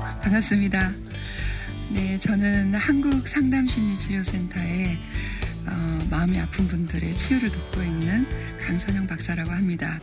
반갑습니다. 네, 저는 한국 상담심리치료센터에 어, 마음이 아픈 분들의 치유를 돕고 있는 강선영 박사라고 합니다.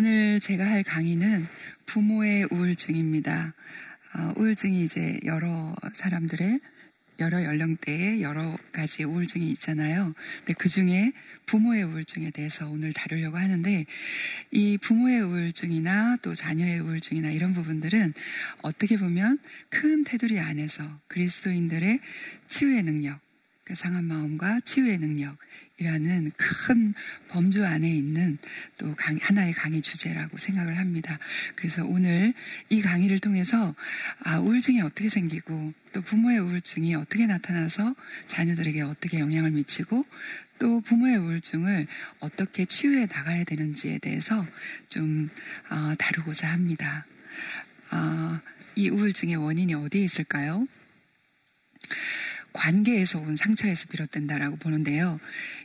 오늘 제가 할 강의는 부모의 우울증입니다. 어, 우울증이 이제 여러 사람들의 여러 연령대에 여러 가지 우울증이 있잖아요. 근데 그 중에 부모의 우울증에 대해서 오늘 다루려고 하는데 이 부모의 우울증이나 또 자녀의 우울증이나 이런 부분들은 어떻게 보면 큰 테두리 안에서 그리스도인들의 치유의 능력, 그 상한 마음과 치유의 능력이라는 큰 범주 안에 있는 또 강의, 하나의 강의 주제라고 생각을 합니다. 그래서 오늘 이 강의를 통해서 아, 우울증이 어떻게 생기고 또 부모의 우울증이 어떻게 나타나서 자녀들에게 어떻게 영향을 미치고 또 부모의 우울증을 어떻게 치유해 나가야 되는지에 대해서 좀 어, 다루고자 합니다. 어, 이 우울증의 원인이 어디에 있을까요? 관계에서 온 상처에서 비롯된다라고 보는데요.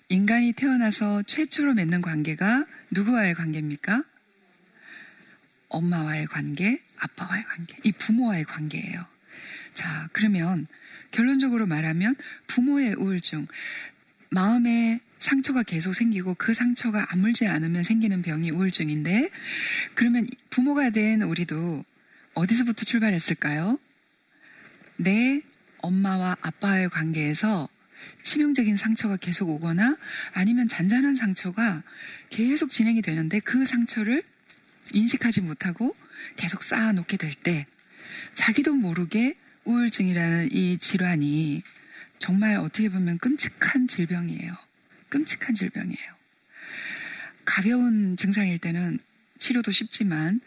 인간이 태어나서 최초로 맺는 관계가 누구와의 관계입니까? 엄마와의 관계, 아빠와의 관계, 이 부모와의 관계예요. 자, 그러면 결론적으로 말하면 부모의 우울증, 마음에 상처가 계속 생기고 그 상처가 아물지 않으면 생기는 병이 우울증인데 그러면 부모가 된 우리도 어디서부터 출발했을까요? 내 엄마와 아빠의 관계에서 치명적인 상처가 계속 오거나 아니면 잔잔한 상처가 계속 진행이 되는데 그 상처를 인식하지 못하고 계속 쌓아놓게 될 때 자기도 모르게 우울증이라는 이 질환이 정말 어떻게 보면 끔찍한 질병이에요. 끔찍한 질병이에요. 가벼운 증상일 때는 치료도 쉽지만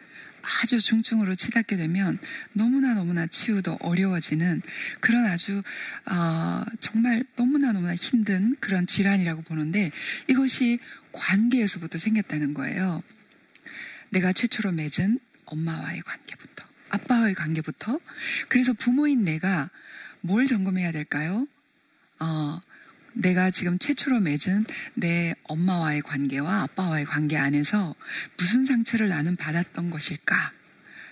아주 중증으로 치닫게 되면 너무나 너무나 치유도 어려워지는 그런 아주 어, 정말 너무나 너무나 힘든 그런 질환이라고 보는데 이것이 관계에서부터 생겼다는 거예요. 내가 최초로 맺은 엄마와의 관계부터, 아빠와의 관계부터. 그래서 부모인 내가 뭘 점검해야 될까요? 어, 내가 지금 최초로 맺은 내 엄마와의 관계와 아빠와의 관계 안에서 무슨 상처를 나는 받았던 것일까?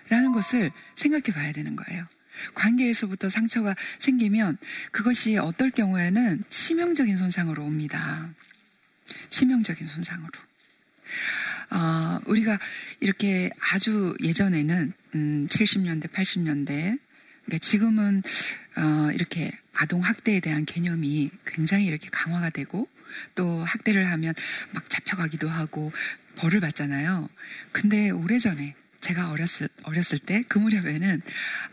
라는 것을 생각해 봐야 되는 거예요. 관계에서부터 상처가 생기면 그것이 어떨 경우에는 치명적인 손상으로 옵니다. 치명적인 손상으로. 어, 우리가 이렇게 아주 예전에는 음, 70년대, 80년대 그러니까 지금은 어, 이렇게 아동 학대에 대한 개념이 굉장히 이렇게 강화가 되고 또 학대를 하면 막 잡혀가기도 하고 벌을 받잖아요. 근데 오래전에 제가 어렸을, 어렸을 때 그 무렵에는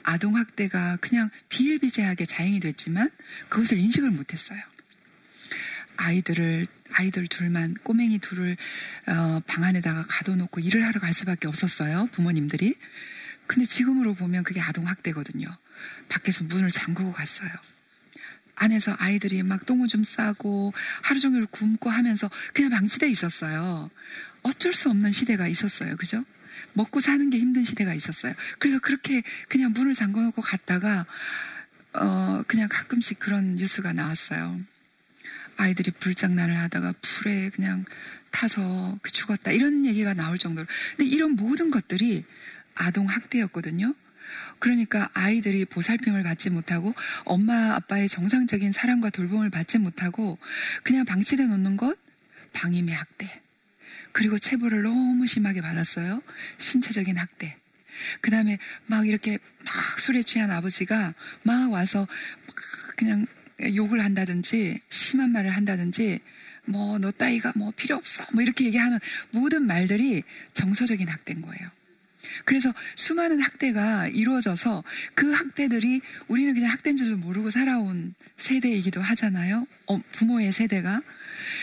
아동 학대가 그냥 비일비재하게 자행이 됐지만 그것을 인식을 못했어요. 아이들을 아이들 둘만 꼬맹이 둘을 어, 방 안에다가 가둬놓고 일을 하러 갈 수밖에 없었어요 부모님들이. 근데 지금으로 보면 그게 아동 학대거든요. 밖에서 문을 잠그고 갔어요. 안에서 아이들이 막 똥오줌 싸고 하루 종일 굶고 하면서 그냥 방치돼 있었어요. 어쩔 수 없는 시대가 있었어요. 그죠? 먹고 사는 게 힘든 시대가 있었어요. 그래서 그렇게 그냥 문을 잠궈 놓고 갔다가 어 그냥 가끔씩 그런 뉴스가 나왔어요. 아이들이 불장난을 하다가 불에 그냥 타서 그 죽었다 이런 얘기가 나올 정도로 근데 이런 모든 것들이 아동 학대였거든요. 그러니까 아이들이 보살핌을 받지 못하고 엄마 아빠의 정상적인 사랑과 돌봄을 받지 못하고 그냥 방치돼 놓는 것 방임의 학대. 그리고 체벌을 너무 심하게 받았어요. 신체적인 학대. 그 다음에 막 이렇게 막 술에 취한 아버지가 막 와서 막 그냥 욕을 한다든지 심한 말을 한다든지 뭐 너 따위가 뭐 필요 없어 뭐 이렇게 얘기하는 모든 말들이 정서적인 학대인 거예요. 그래서 수많은 학대가 이루어져서 그 학대들이 우리는 그냥 학대인 줄도 모르고 살아온 세대이기도 하잖아요. 어, 부모의 세대가.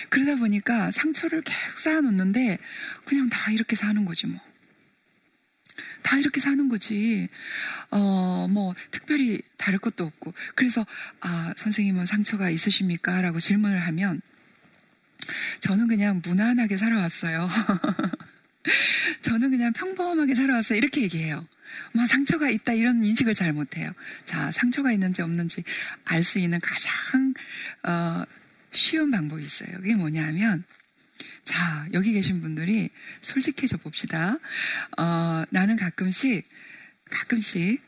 그러다 보니까 상처를 계속 쌓아놓는데 그냥 다 이렇게 사는 거지 뭐. 다 이렇게 사는 거지. 어, 뭐, 특별히 다를 것도 없고. 그래서, 아, 선생님은 상처가 있으십니까? 라고 질문을 하면, 저는 그냥 무난하게 살아왔어요. 저는 그냥 평범하게 살아왔어요. 이렇게 얘기해요. 뭐 상처가 있다 이런 인식을 잘 못해요. 자, 상처가 있는지 없는지 알 수 있는 가장 어, 쉬운 방법이 있어요. 그게 뭐냐면 자, 여기 계신 분들이 솔직해져 봅시다. 어, 나는 가끔씩 가끔씩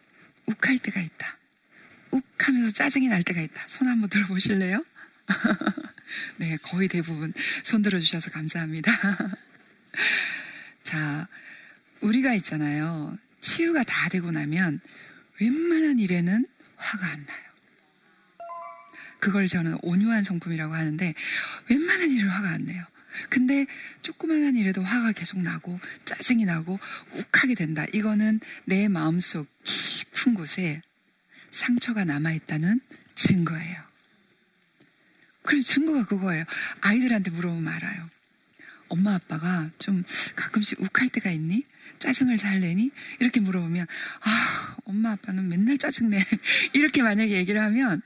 욱할 때가 있다. 욱하면서 짜증이 날 때가 있다. 손 한번 들어보실래요? 네, 거의 대부분 손 들어주셔서 감사합니다. 자, 우리가 있잖아요. 치유가 다 되고 나면 웬만한 일에는 화가 안 나요. 그걸 저는 온유한 성품이라고 하는데 웬만한 일은 화가 안 나요. 근데 조그만한 일에도 화가 계속 나고 짜증이 나고 욱하게 된다. 이거는 내 마음속 깊은 곳에 상처가 남아있다는 증거예요. 그리고 증거가 그거예요. 아이들한테 물어보면 알아요. 엄마 아빠가 좀 가끔씩 욱할 때가 있니? 짜증을 잘 내니? 이렇게 물어보면 아 엄마 아빠는 맨날 짜증내 이렇게 만약에 얘기를 하면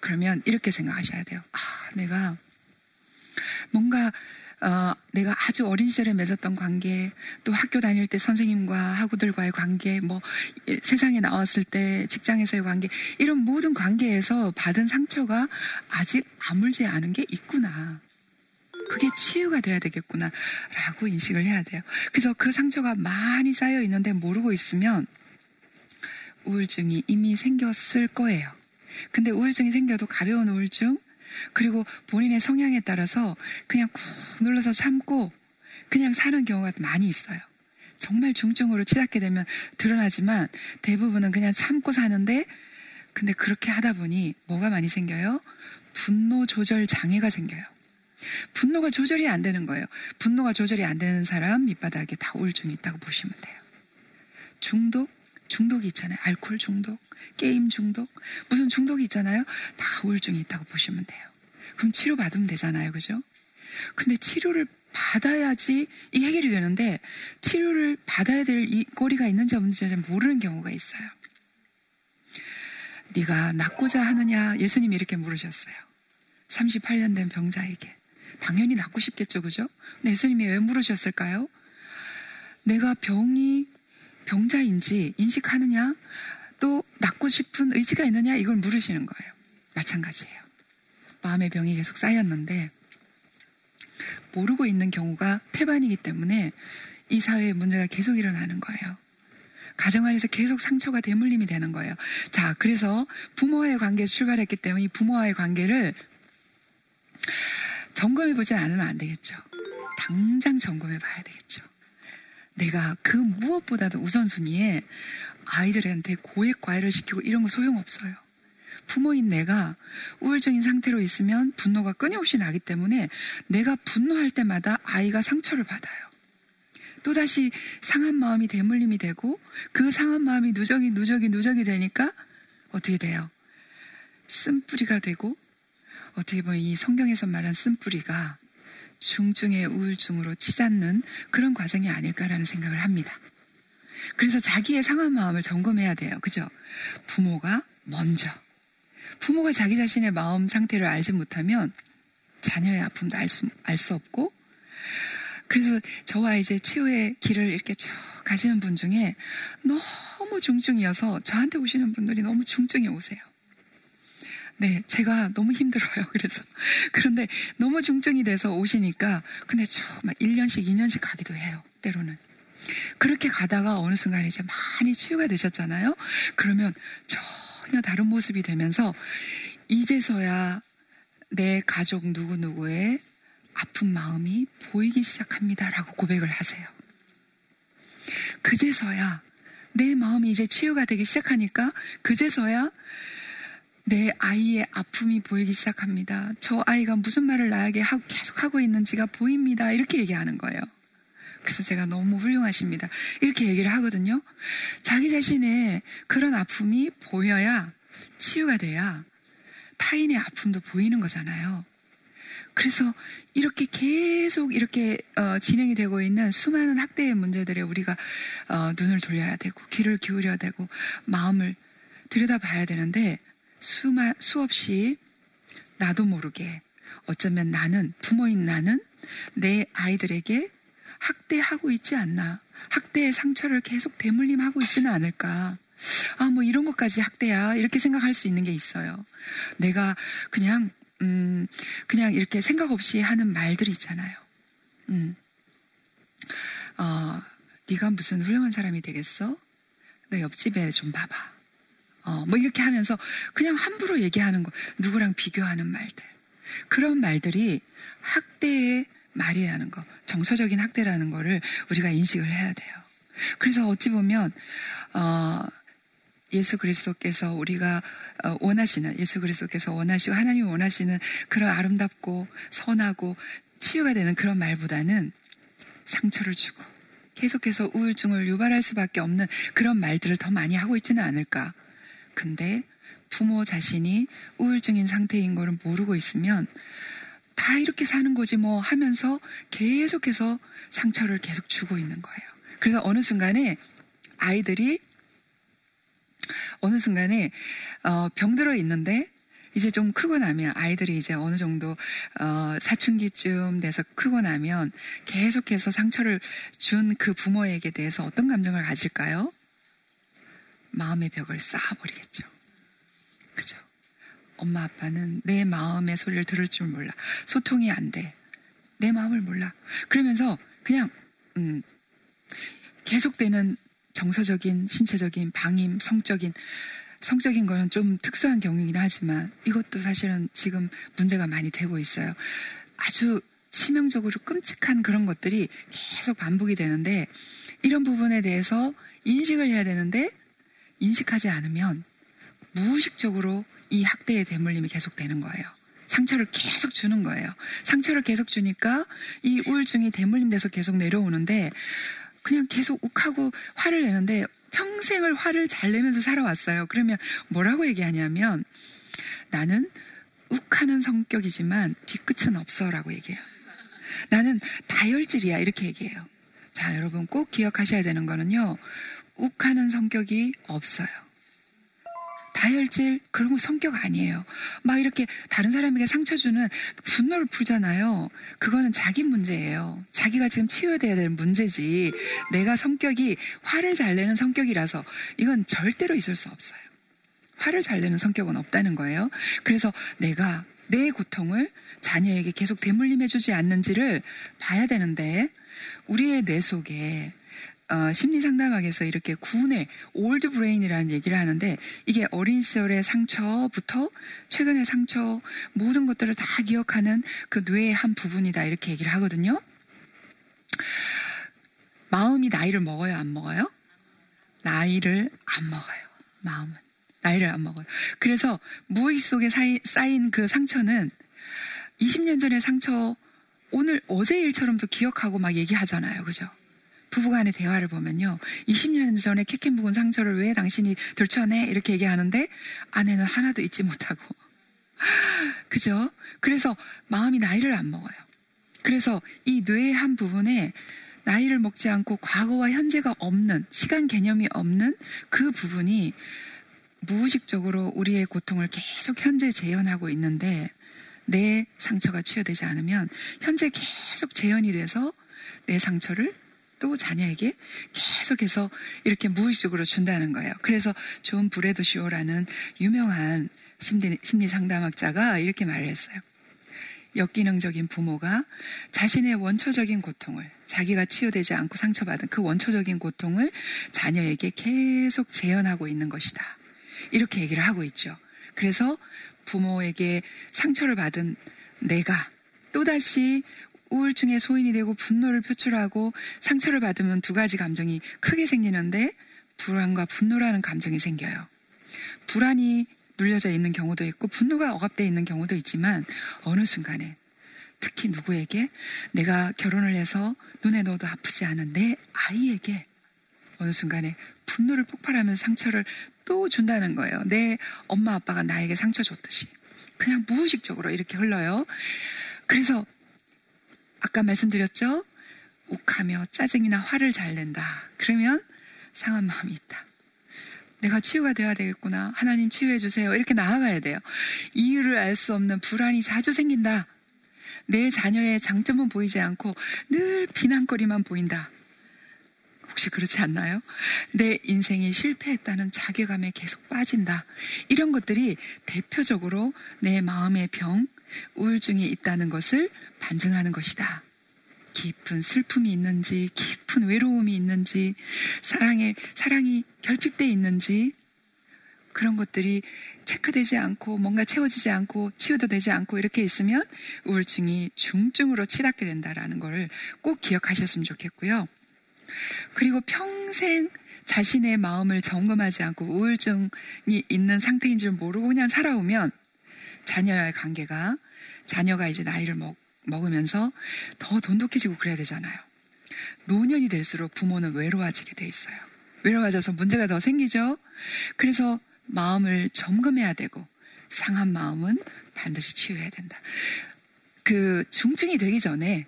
그러면 이렇게 생각하셔야 돼요. 아 내가 뭔가 어, 내가 아주 어린 시절에 맺었던 관계, 또 학교 다닐 때 선생님과 학우들과의 관계, 뭐 세상에 나왔을 때 직장에서의 관계, 이런 모든 관계에서 받은 상처가 아직 아물지 않은 게 있구나. 그게 치유가 돼야 되겠구나. 라고 인식을 해야 돼요. 그래서 그 상처가 많이 쌓여 있는데 모르고 있으면 우울증이 이미 생겼을 거예요. 근데 우울증이 생겨도 가벼운 우울증, 그리고 본인의 성향에 따라서 그냥 꾹 눌러서 참고 그냥 사는 경우가 많이 있어요. 정말 중증으로 치닫게 되면 드러나지만 대부분은 그냥 참고 사는데 근데 그렇게 하다 보니 뭐가 많이 생겨요? 분노 조절 장애가 생겨요. 분노가 조절이 안 되는 거예요. 분노가 조절이 안 되는 사람 밑바닥에 다 우울증이 있다고 보시면 돼요. 중독, 중독이 있잖아요. 알코올 중독, 게임 중독, 무슨 중독이 있잖아요. 다 우울증이 있다고 보시면 돼요. 그럼 치료 받으면 되잖아요. 그죠? 근데 치료를 받아야지 이 해결이 되는데 치료를 받아야 될 이 꼬리가 있는지 없는지 잘 모르는 경우가 있어요. 네가 낫고자 하느냐 예수님이 이렇게 물으셨어요. 38년 된 병자에게 당연히 낫고 싶겠죠, 그죠? 근데 예수님이 왜 물으셨을까요? 내가 병이 병자인지 인식하느냐, 또 낫고 싶은 의지가 있느냐, 이걸 물으시는 거예요. 마찬가지예요. 마음의 병이 계속 쌓였는데, 모르고 있는 경우가 태반이기 때문에 이 사회에 문제가 계속 일어나는 거예요. 가정 안에서 계속 상처가 대물림이 되는 거예요. 자, 그래서 부모와의 관계에서 출발했기 때문에 이 부모와의 관계를 점검해 보지 않으면 안 되겠죠. 당장 점검해 봐야 되겠죠. 내가 그 무엇보다도 우선순위에 아이들한테 고액 과외를 시키고 이런 거 소용없어요. 부모인 내가 우울적인 상태로 있으면 분노가 끊임없이 나기 때문에 내가 분노할 때마다 아이가 상처를 받아요. 또다시 상한 마음이 대물림이 되고 그 상한 마음이 누적이 누적이 누적이 되니까 어떻게 돼요? 쓴뿌리가 되고 어떻게 보면 이 성경에서 말한 쓴뿌리가 중증의 우울증으로 치닫는 그런 과정이 아닐까라는 생각을 합니다. 그래서 자기의 상한 마음을 점검해야 돼요. 그죠? 부모가 먼저. 부모가 자기 자신의 마음 상태를 알지 못하면 자녀의 아픔도 알 수, 알 수 없고, 그래서 저와 이제 치유의 길을 이렇게 쭉 가시는 분 중에 너무 중증이어서 저한테 오시는 분들이 너무 중증이 오세요. 네, 제가 너무 힘들어요. 그래서. 그런데 너무 중증이 돼서 오시니까, 근데 쭉막 1년씩, 2년씩 가기도 해요. 때로는. 그렇게 가다가 어느 순간 이제 많이 치유가 되셨잖아요. 그러면 전혀 다른 모습이 되면서, 이제서야 내 가족 누구누구의 아픈 마음이 보이기 시작합니다라고 고백을 하세요. 그제서야 내 마음이 이제 치유가 되기 시작하니까 그제서야 내 아이의 아픔이 보이기 시작합니다. 저 아이가 무슨 말을 나에게 계속 하고 있는지가 보입니다. 이렇게 얘기하는 거예요. 그래서 제가 너무 훌륭하십니다. 이렇게 얘기를 하거든요. 자기 자신의 그런 아픔이 보여야 치유가 돼야 타인의 아픔도 보이는 거잖아요. 그래서 이렇게 계속 이렇게 어, 진행이 되고 있는 수많은 학대의 문제들에 우리가 어, 눈을 돌려야 되고 귀를 기울여야 되고 마음을 들여다봐야 되는데 수마, 수없이 나도 모르게 어쩌면 나는 부모인 나는 내 아이들에게 학대하고 있지 않나 학대의 상처를 계속 대물림하고 있지는 않을까 아, 뭐 이런 것까지 학대야. 이렇게 생각할 수 있는 게 있어요. 내가 그냥, 음, 그냥 이렇게 생각 없이 하는 말들이 있잖아요. 음. 어, 네가 무슨 훌륭한 사람이 되겠어? 너 옆집에 좀 봐봐. 어, 뭐 이렇게 하면서 그냥 함부로 얘기하는 거, 누구랑 비교하는 말들. 그런 말들이 학대의 말이라는 거, 정서적인 학대라는 거를 우리가 인식을 해야 돼요. 그래서 어찌 보면, 어, 예수 그리스도께서 우리가 어, 원하시는 예수 그리스도께서 원하시고 하나님이 원하시는 그런 아름답고 선하고 치유가 되는 그런 말보다는 상처를 주고 계속해서 우울증을 유발할 수밖에 없는 그런 말들을 더 많이 하고 있지는 않을까. 근데 부모 자신이 우울증인 상태인 거를 모르고 있으면 다 이렇게 사는 거지 뭐 하면서 계속해서 상처를 계속 주고 있는 거예요. 그래서 어느 순간에 아이들이 어느 순간에 어, 병들어 있는데 이제 좀 크고 나면 아이들이 이제 어느 정도 어, 사춘기쯤 돼서 크고 나면 계속해서 상처를 준 그 부모에게 대해서 어떤 감정을 가질까요? 마음의 벽을 쌓아버리겠죠. 그죠? 엄마 아빠는 내 마음의 소리를 들을 줄 몰라. 소통이 안 돼. 내 마음을 몰라. 그러면서 그냥 음, 계속되는 정서적인, 신체적인, 방임, 성적인, 성적인 거는 좀 특수한 경우이긴 하지만 이것도 사실은 지금 문제가 많이 되고 있어요. 아주 치명적으로 끔찍한 그런 것들이 계속 반복이 되는데 이런 부분에 대해서 인식을 해야 되는데 인식하지 않으면 무의식적으로 이 학대의 대물림이 계속되는 거예요. 상처를 계속 주는 거예요. 상처를 계속 주니까 이 우울증이 대물림돼서 계속 내려오는데 그냥 계속 욱하고 화를 내는데 평생을 화를 잘 내면서 살아왔어요. 그러면 뭐라고 얘기하냐면 나는 욱하는 성격이지만 뒤끝은 없어라고 얘기해요. 나는 다혈질이야 이렇게 얘기해요. 자 여러분 꼭 기억하셔야 되는 거는요. 욱하는 성격이 없어요. 다혈질 그런 거 성격 아니에요. 막 이렇게 다른 사람에게 상처 주는 분노를 풀잖아요. 그거는 자기 문제예요. 자기가 지금 치유돼야 될 문제지. 내가 성격이 화를 잘 내는 성격이라서 이건 절대로 있을 수 없어요. 화를 잘 내는 성격은 없다는 거예요. 그래서 내가 내 고통을 자녀에게 계속 대물림해주지 않는지를 봐야 되는데 우리의 뇌 속에 어, 심리 상담학에서 이렇게 구뇌 old brain이라는 얘기를 하는데 이게 어린 시절의 상처부터 최근의 상처 모든 것들을 다 기억하는 그 뇌의 한 부분이다 이렇게 얘기를 하거든요. 마음이 나이를 먹어요, 안 먹어요? 나이를 안 먹어요. 마음은 나이를 안 먹어요. 그래서 무의식 속에 쌓인 그 상처는 20년 전의 상처 오늘 어제 일처럼도 기억하고 막 얘기하잖아요, 그죠? 부부간의 대화를 보면요. 20년 전에 캐캔 묵은 상처를 왜 당신이 들춰내? 이렇게 얘기하는데 아내는 하나도 잊지 못하고. 그죠? 그래서 마음이 나이를 안 먹어요. 그래서 이 뇌의 한 부분에 나이를 먹지 않고 과거와 현재가 없는, 시간 개념이 없는 그 부분이 무의식적으로 우리의 고통을 계속 현재 재현하고 있는데 내 상처가 치유되지 않으면 현재 계속 재현이 돼서 내 상처를 또 자녀에게 계속해서 이렇게 무의식적으로 준다는 거예요. 그래서 존 브래드쇼라는 유명한 심리, 심리 상담학자가 이렇게 말을 했어요. 역기능적인 부모가 자신의 원초적인 고통을 자기가 치유되지 않고 상처받은 그 원초적인 고통을 자녀에게 계속 재현하고 있는 것이다. 이렇게 얘기를 하고 있죠. 그래서 부모에게 상처를 받은 내가 또다시 우울증의 소인이 되고 분노를 표출하고 상처를 받으면 두 가지 감정이 크게 생기는데 불안과 분노라는 감정이 생겨요. 불안이 눌려져 있는 경우도 있고 분노가 억압되어 있는 경우도 있지만 어느 순간에 특히 누구에게 내가 결혼을 해서 눈에 넣어도 아프지 않은 내 아이에게 어느 순간에 분노를 폭발하면서 상처를 또 준다는 거예요. 내 엄마 아빠가 나에게 상처 줬듯이. 그냥 무의식적으로 이렇게 흘러요. 그래서 아까 말씀드렸죠? 욱하며 짜증이나 화를 잘 낸다. 그러면 상한 마음이 있다. 내가 치유가 돼야 되겠구나. 하나님 치유해 주세요. 이렇게 나아가야 돼요. 이유를 알 수 없는 불안이 자주 생긴다. 내 자녀의 장점은 보이지 않고 늘 비난거리만 보인다. 혹시 그렇지 않나요? 내 인생이 실패했다는 자괴감에 계속 빠진다. 이런 것들이 대표적으로 내 마음의 병, 우울증이 있다는 것을 반증하는 것이다. 깊은 슬픔이 있는지, 깊은 외로움이 있는지, 사랑에, 사랑이 결핍돼 있는지, 그런 것들이 체크되지 않고 뭔가 채워지지 않고 치유도 되지 않고 이렇게 있으면 우울증이 중증으로 치닫게 된다라는 것을 꼭 기억하셨으면 좋겠고요. 그리고 평생 자신의 마음을 점검하지 않고 우울증이 있는 상태인 줄 모르고 그냥 살아오면 자녀와의 관계가 자녀가 이제 나이를 먹, 먹으면서 더 돈독해지고 그래야 되잖아요. 노년이 될수록 부모는 외로워지게 돼 있어요. 외로워져서 문제가 더 생기죠. 그래서 마음을 점검해야 되고 상한 마음은 반드시 치유해야 된다. 그 중증이 되기 전에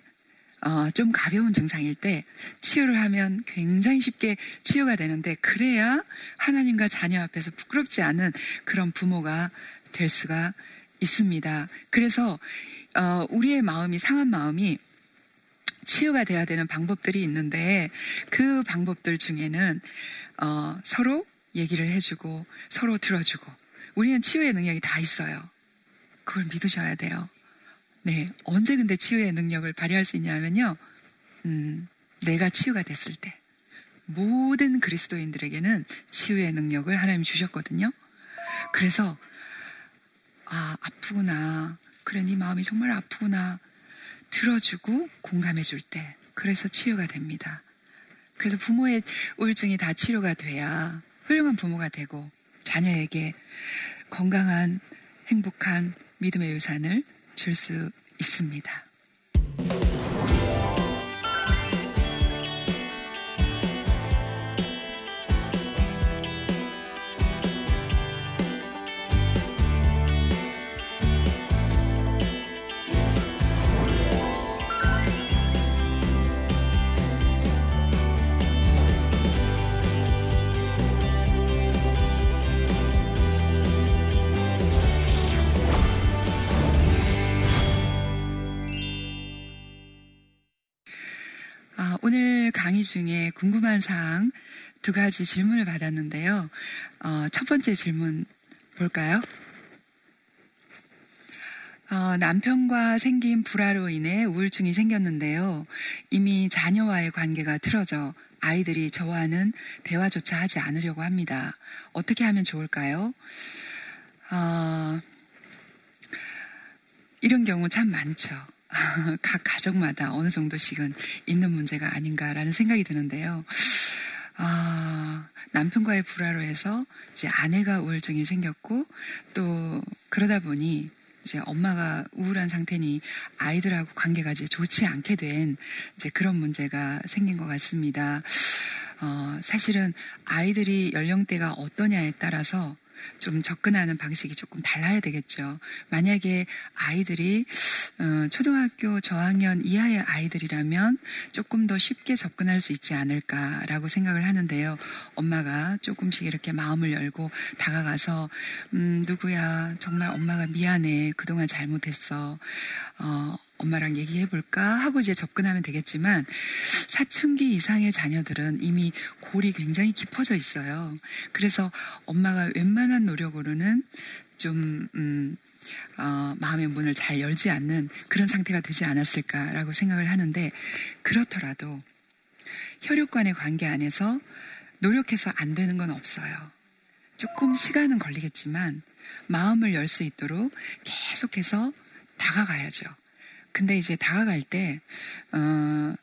어, 좀 가벼운 증상일 때 치유를 하면 굉장히 쉽게 치유가 되는데 그래야 하나님과 자녀 앞에서 부끄럽지 않은 그런 부모가 될 수가 있습니다. 그래서 어, 우리의 마음이 상한 마음이 치유가 돼야 되는 방법들이 있는데 그 방법들 중에는 어, 서로 얘기를 해주고 서로 들어주고 우리는 치유의 능력이 다 있어요. 그걸 믿으셔야 돼요. 네, 언제 근데 치유의 능력을 발휘할 수 있냐면요. 음, 내가 치유가 됐을 때 모든 그리스도인들에게는 치유의 능력을 하나님 주셨거든요. 그래서 아 아프구나. 그래 네 마음이 정말 아프구나. 들어주고 공감해 줄 때 그래서 치유가 됩니다. 그래서 부모의 우울증이 다 치료가 돼야 훌륭한 부모가 되고 자녀에게 건강한 행복한 믿음의 유산을 줄 수 있습니다. 강의 중에 궁금한 사항 두 가지 질문을 받았는데요. 어, 첫 번째 질문 볼까요? 어, 남편과 생긴 불화로 인해 우울증이 생겼는데요. 이미 자녀와의 관계가 틀어져 아이들이 저와는 대화조차 하지 않으려고 합니다. 어떻게 하면 좋을까요? 어, 이런 경우 참 많죠. 각 가정마다 어느 정도씩은 있는 문제가 아닌가라는 생각이 드는데요. 아, 남편과의 불화로 해서 이제 아내가 우울증이 생겼고 또 그러다 보니 이제 엄마가 우울한 상태니 아이들하고 관계가 이제 좋지 않게 된 이제 그런 문제가 생긴 것 같습니다. 어, 사실은 아이들이 연령대가 어떠냐에 따라서 좀 접근하는 방식이 조금 달라야 되겠죠. 만약에 아이들이 어, 초등학교 저학년 이하의 아이들이라면 조금 더 쉽게 접근할 수 있지 않을까라고 생각을 하는데요. 엄마가 조금씩 이렇게 마음을 열고 다가가서 음, 누구야 정말 엄마가 미안해 그동안 잘못했어. 어, 엄마랑 얘기해 볼까 하고 이제 접근하면 되겠지만 사춘기 이상의 자녀들은 이미 골이 굉장히 깊어져 있어요. 그래서 엄마가 웬만한 노력으로는 좀 음, 어, 마음의 문을 잘 열지 않는 그런 상태가 되지 않았을까라고 생각을 하는데 그렇더라도 혈육 간의 관계 안에서 노력해서 안 되는 건 없어요. 조금 시간은 걸리겠지만 마음을 열 수 있도록 계속해서 다가가야죠. 근데 이제 다가갈 때, 어,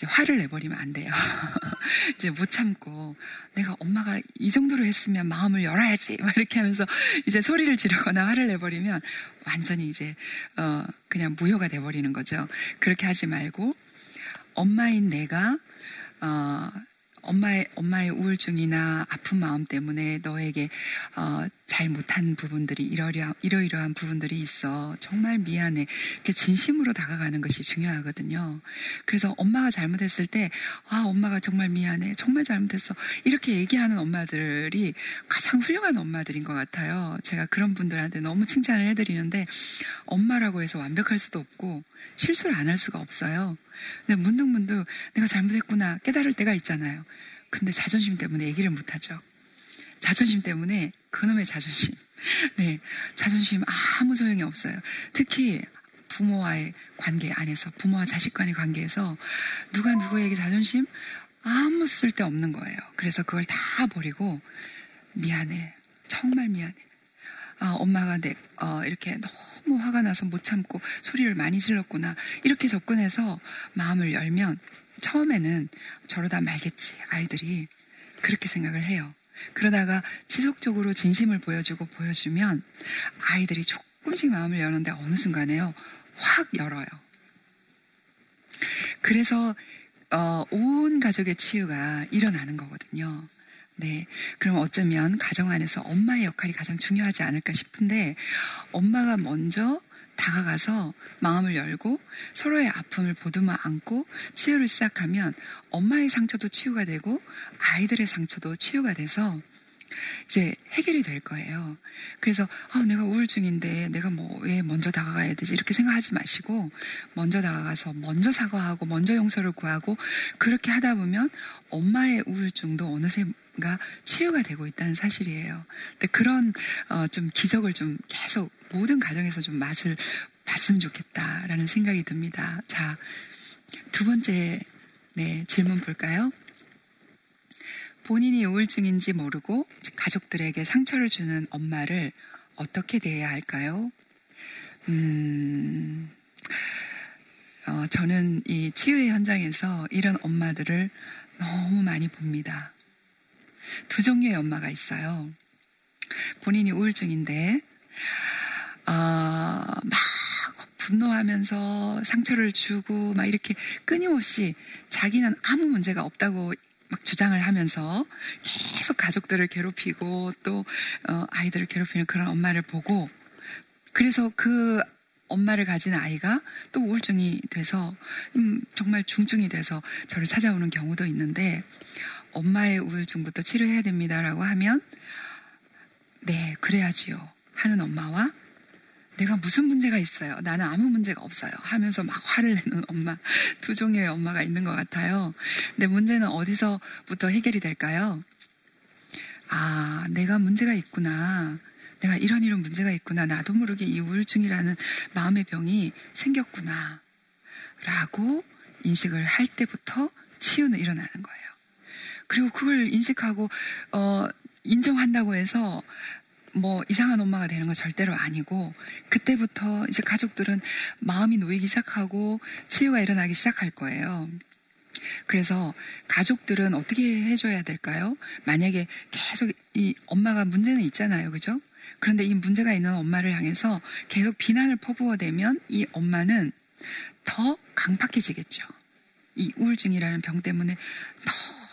이제 화를 내버리면 안 돼요. 이제 못 참고 내가 엄마가 이 정도로 했으면 마음을 열어야지 막 이렇게 하면서 이제 소리를 지르거나 화를 내버리면 완전히 이제 어 그냥 무효가 돼버리는 거죠. 그렇게 하지 말고 엄마인 내가 어 엄마의 엄마의 우울증이나 아픈 마음 때문에 너에게 어, 잘 못한 부분들이 이러려 이러이러한 부분들이 있어 정말 미안해 이렇게 진심으로 다가가는 것이 중요하거든요. 그래서 엄마가 잘못했을 때 아 엄마가 정말 미안해 정말 잘못했어 이렇게 얘기하는 엄마들이 가장 훌륭한 엄마들인 것 같아요. 제가 그런 분들한테 너무 칭찬을 해드리는데 엄마라고 해서 완벽할 수도 없고 실수를 안 할 수가 없어요. 근데 문득문득 내가 잘못했구나 깨달을 때가 있잖아요. 근데 자존심 때문에 얘기를 못하죠. 자존심 때문에 그놈의 자존심. 네, 자존심 아무 소용이 없어요. 특히 부모와의 관계 안에서 부모와 자식 간의 관계에서 누가 누구에게 자존심 아무 쓸데 없는 거예요. 그래서 그걸 다 버리고 미안해. 정말 미안해. 아, 엄마가 내, 어, 이렇게 너무 화가 나서 못 참고 소리를 많이 질렀구나. 이렇게 접근해서 마음을 열면 처음에는 저러다 말겠지, 아이들이. 그렇게 생각을 해요. 그러다가 지속적으로 진심을 보여주고 보여주면 아이들이 조금씩 마음을 여는데 어느 순간에요. 확 열어요. 그래서 어, 온 가족의 치유가 일어나는 거거든요. 네. 그럼 어쩌면 가정 안에서 엄마의 역할이 가장 중요하지 않을까 싶은데 엄마가 먼저 다가가서 마음을 열고 서로의 아픔을 보듬어 안고 치유를 시작하면 엄마의 상처도 치유가 되고 아이들의 상처도 치유가 돼서 이제 해결이 될 거예요. 그래서 아, 내가 우울증인데 내가 뭐 왜 먼저 다가가야 되지 이렇게 생각하지 마시고 먼저 다가가서 먼저 사과하고 먼저 용서를 구하고 그렇게 하다 보면 엄마의 우울증도 어느새가 치유가 되고 있다는 사실이에요. 근데 그런 어, 좀 기적을 좀 계속 모든 가정에서 좀 맛을 봤으면 좋겠다라는 생각이 듭니다. 자, 두 번째 네, 질문 볼까요? 본인이 우울증인지 모르고 가족들에게 상처를 주는 엄마를 어떻게 대해야 할까요? 음, 어, 저는 이 치유의 현장에서 이런 엄마들을 너무 많이 봅니다. 두 종류의 엄마가 있어요. 본인이 우울증인데, 어, 막 분노하면서 상처를 주고 막 이렇게 끊임없이 자기는 아무 문제가 없다고 막 주장을 하면서 계속 가족들을 괴롭히고 또 어, 아이들을 괴롭히는 그런 엄마를 보고 그래서 그 엄마를 가진 아이가 또 우울증이 돼서 음, 정말 중증이 돼서 저를 찾아오는 경우도 있는데 엄마의 우울증부터 치료해야 됩니다라고 하면 네 그래야지요 하는 엄마와 내가 무슨 문제가 있어요? 나는 아무 문제가 없어요. 하면서 막 화를 내는 엄마, 두 종류의 엄마가 있는 것 같아요. 근데 문제는 어디서부터 해결이 될까요? 아, 내가 문제가 있구나. 내가 이런 이런 문제가 있구나. 나도 모르게 이 우울증이라는 마음의 병이 생겼구나. 라고 인식을 할 때부터 치유는 일어나는 거예요. 그리고 그걸 인식하고, 어, 인정한다고 해서 뭐 이상한 엄마가 되는 건 절대로 아니고 그때부터 이제 가족들은 마음이 놓이기 시작하고 치유가 일어나기 시작할 거예요. 그래서 가족들은 어떻게 해줘야 될까요? 만약에 계속 이 엄마가 문제는 있잖아요. 그죠? 그런데 이 문제가 있는 엄마를 향해서 계속 비난을 퍼부어대면 이 엄마는 더 강팍해지겠죠. 이 우울증이라는 병 때문에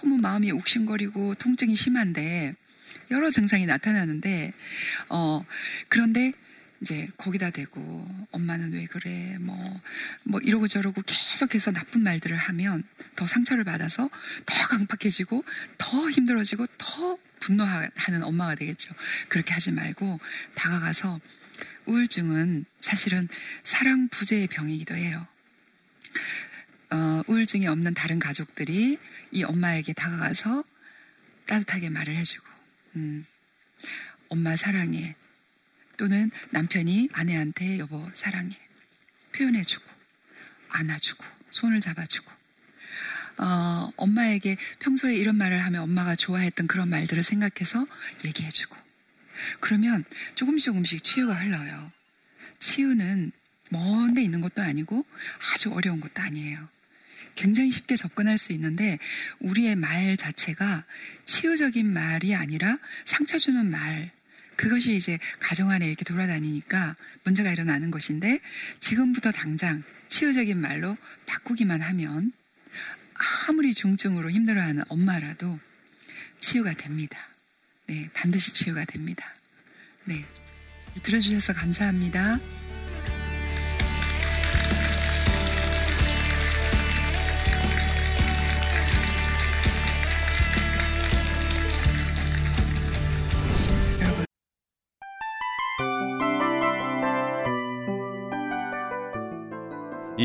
너무 마음이 옥신거리고 통증이 심한데 여러 증상이 나타나는데, 어, 그런데 이제 거기다 대고 엄마는 왜 그래 뭐뭐 이러고 저러고 계속해서 나쁜 말들을 하면 더 상처를 받아서 더 강팍해지고 더 힘들어지고 더 분노하는 엄마가 되겠죠. 그렇게 하지 말고 다가가서 우울증은 사실은 사랑 부재의 병이기도 해요. 어, 우울증이 없는 다른 가족들이 이 엄마에게 다가가서 따뜻하게 말을 해주고 음, 엄마 사랑해. 또는 남편이 아내한테 여보 사랑해. 표현해주고, 안아주고, 손을 잡아주고. 어, 엄마에게 평소에 이런 말을 하면 엄마가 좋아했던 그런 말들을 생각해서 얘기해주고. 그러면 조금씩 조금씩 치유가 흘러요. 치유는 먼데 있는 것도 아니고 아주 어려운 것도 아니에요. 굉장히 쉽게 접근할 수 있는데 우리의 말 자체가 치유적인 말이 아니라 상처 주는 말 그것이 이제 가정 안에 이렇게 돌아다니니까 문제가 일어나는 것인데 지금부터 당장 치유적인 말로 바꾸기만 하면 아무리 중증으로 힘들어하는 엄마라도 치유가 됩니다. 네, 반드시 치유가 됩니다. 네. 들어주셔서 감사합니다.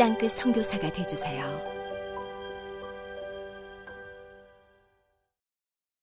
땅끝 성교사가 되주세요